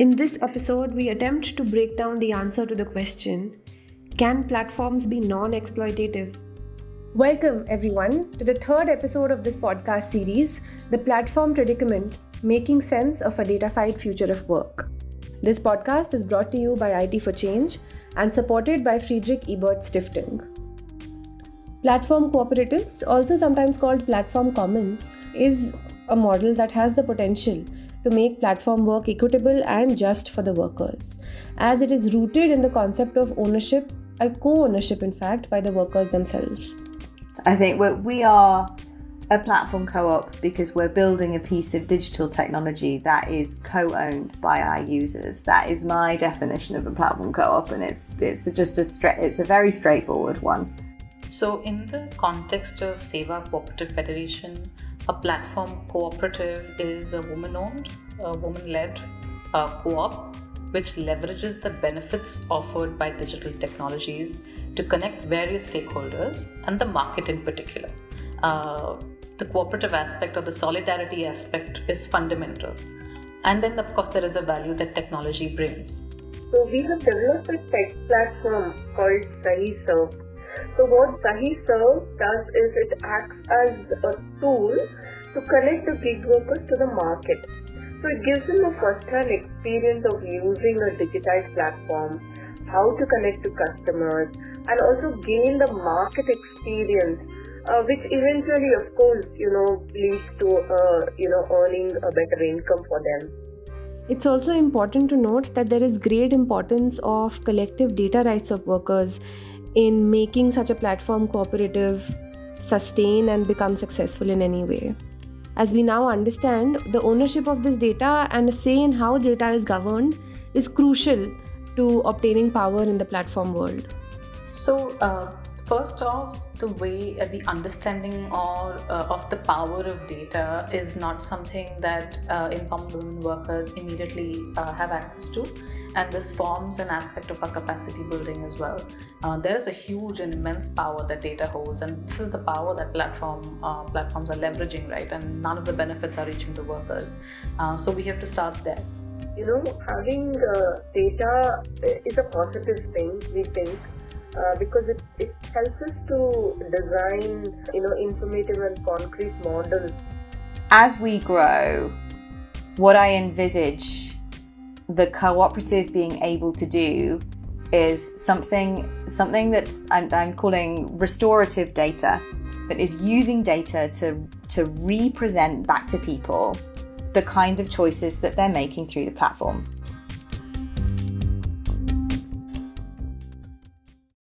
In this episode, we attempt to break down the answer to the question Can platforms be non exploitative? Welcome, everyone, to the third episode of this podcast series, The Platform Predicament Making Sense of a Datafied Future of Work. This podcast is brought to you by IT for Change and supported by Friedrich Ebert Stiftung. Platform cooperatives, also sometimes called platform commons, is a model that has the potential to make platform work equitable and just for the workers, as it is rooted in the concept of ownership, or co ownership, in fact, by the workers themselves. I think we're, a platform co op because we're building a piece of digital technology that is co owned by our users. That is my definition of a platform co op, and it's, it's just a, stra- it's a very straightforward one. So, in the context of SEWA Cooperative Federation, a platform cooperative is a woman owned, a woman led uh, co op which leverages the benefits offered by digital technologies to connect various stakeholders and the market in particular. Uh, the cooperative aspect or the solidarity aspect is fundamental. And then, of course, there is a value that technology brings. So, we have developed a tech platform called Sahi Serve. So, what Sahi Serve does is it acts as a tool to connect the gig workers to the market. So it gives them a first-hand experience of using a digitized platform, how to connect to customers, and also gain the market experience, uh, which eventually, of course, you know, leads to uh, you know earning a better income for them. It's also important to note that there is great importance of collective data rights of workers in making such a platform cooperative sustain and become successful in any way. As we now understand, the ownership of this data and a say in how data is governed is crucial to obtaining power in the platform world. So, uh, first off, the way uh, the understanding or uh, of the power of data is not something that uh, informed women workers immediately uh, have access to, and this forms an aspect of our capacity building as well. Uh, there is a huge and immense power that data holds, and this is the power that platform uh, platforms are leveraging, right? And none of the benefits are reaching the workers. so we have to start there. You know, having data is a positive thing. We think uh, because it, it helps us to design you know informative and concrete models. As we grow what i envisage the cooperative being able to do is something something that's I'm, I'm calling restorative data that is using data to to represent back to people the kinds of choices that they're making through the platform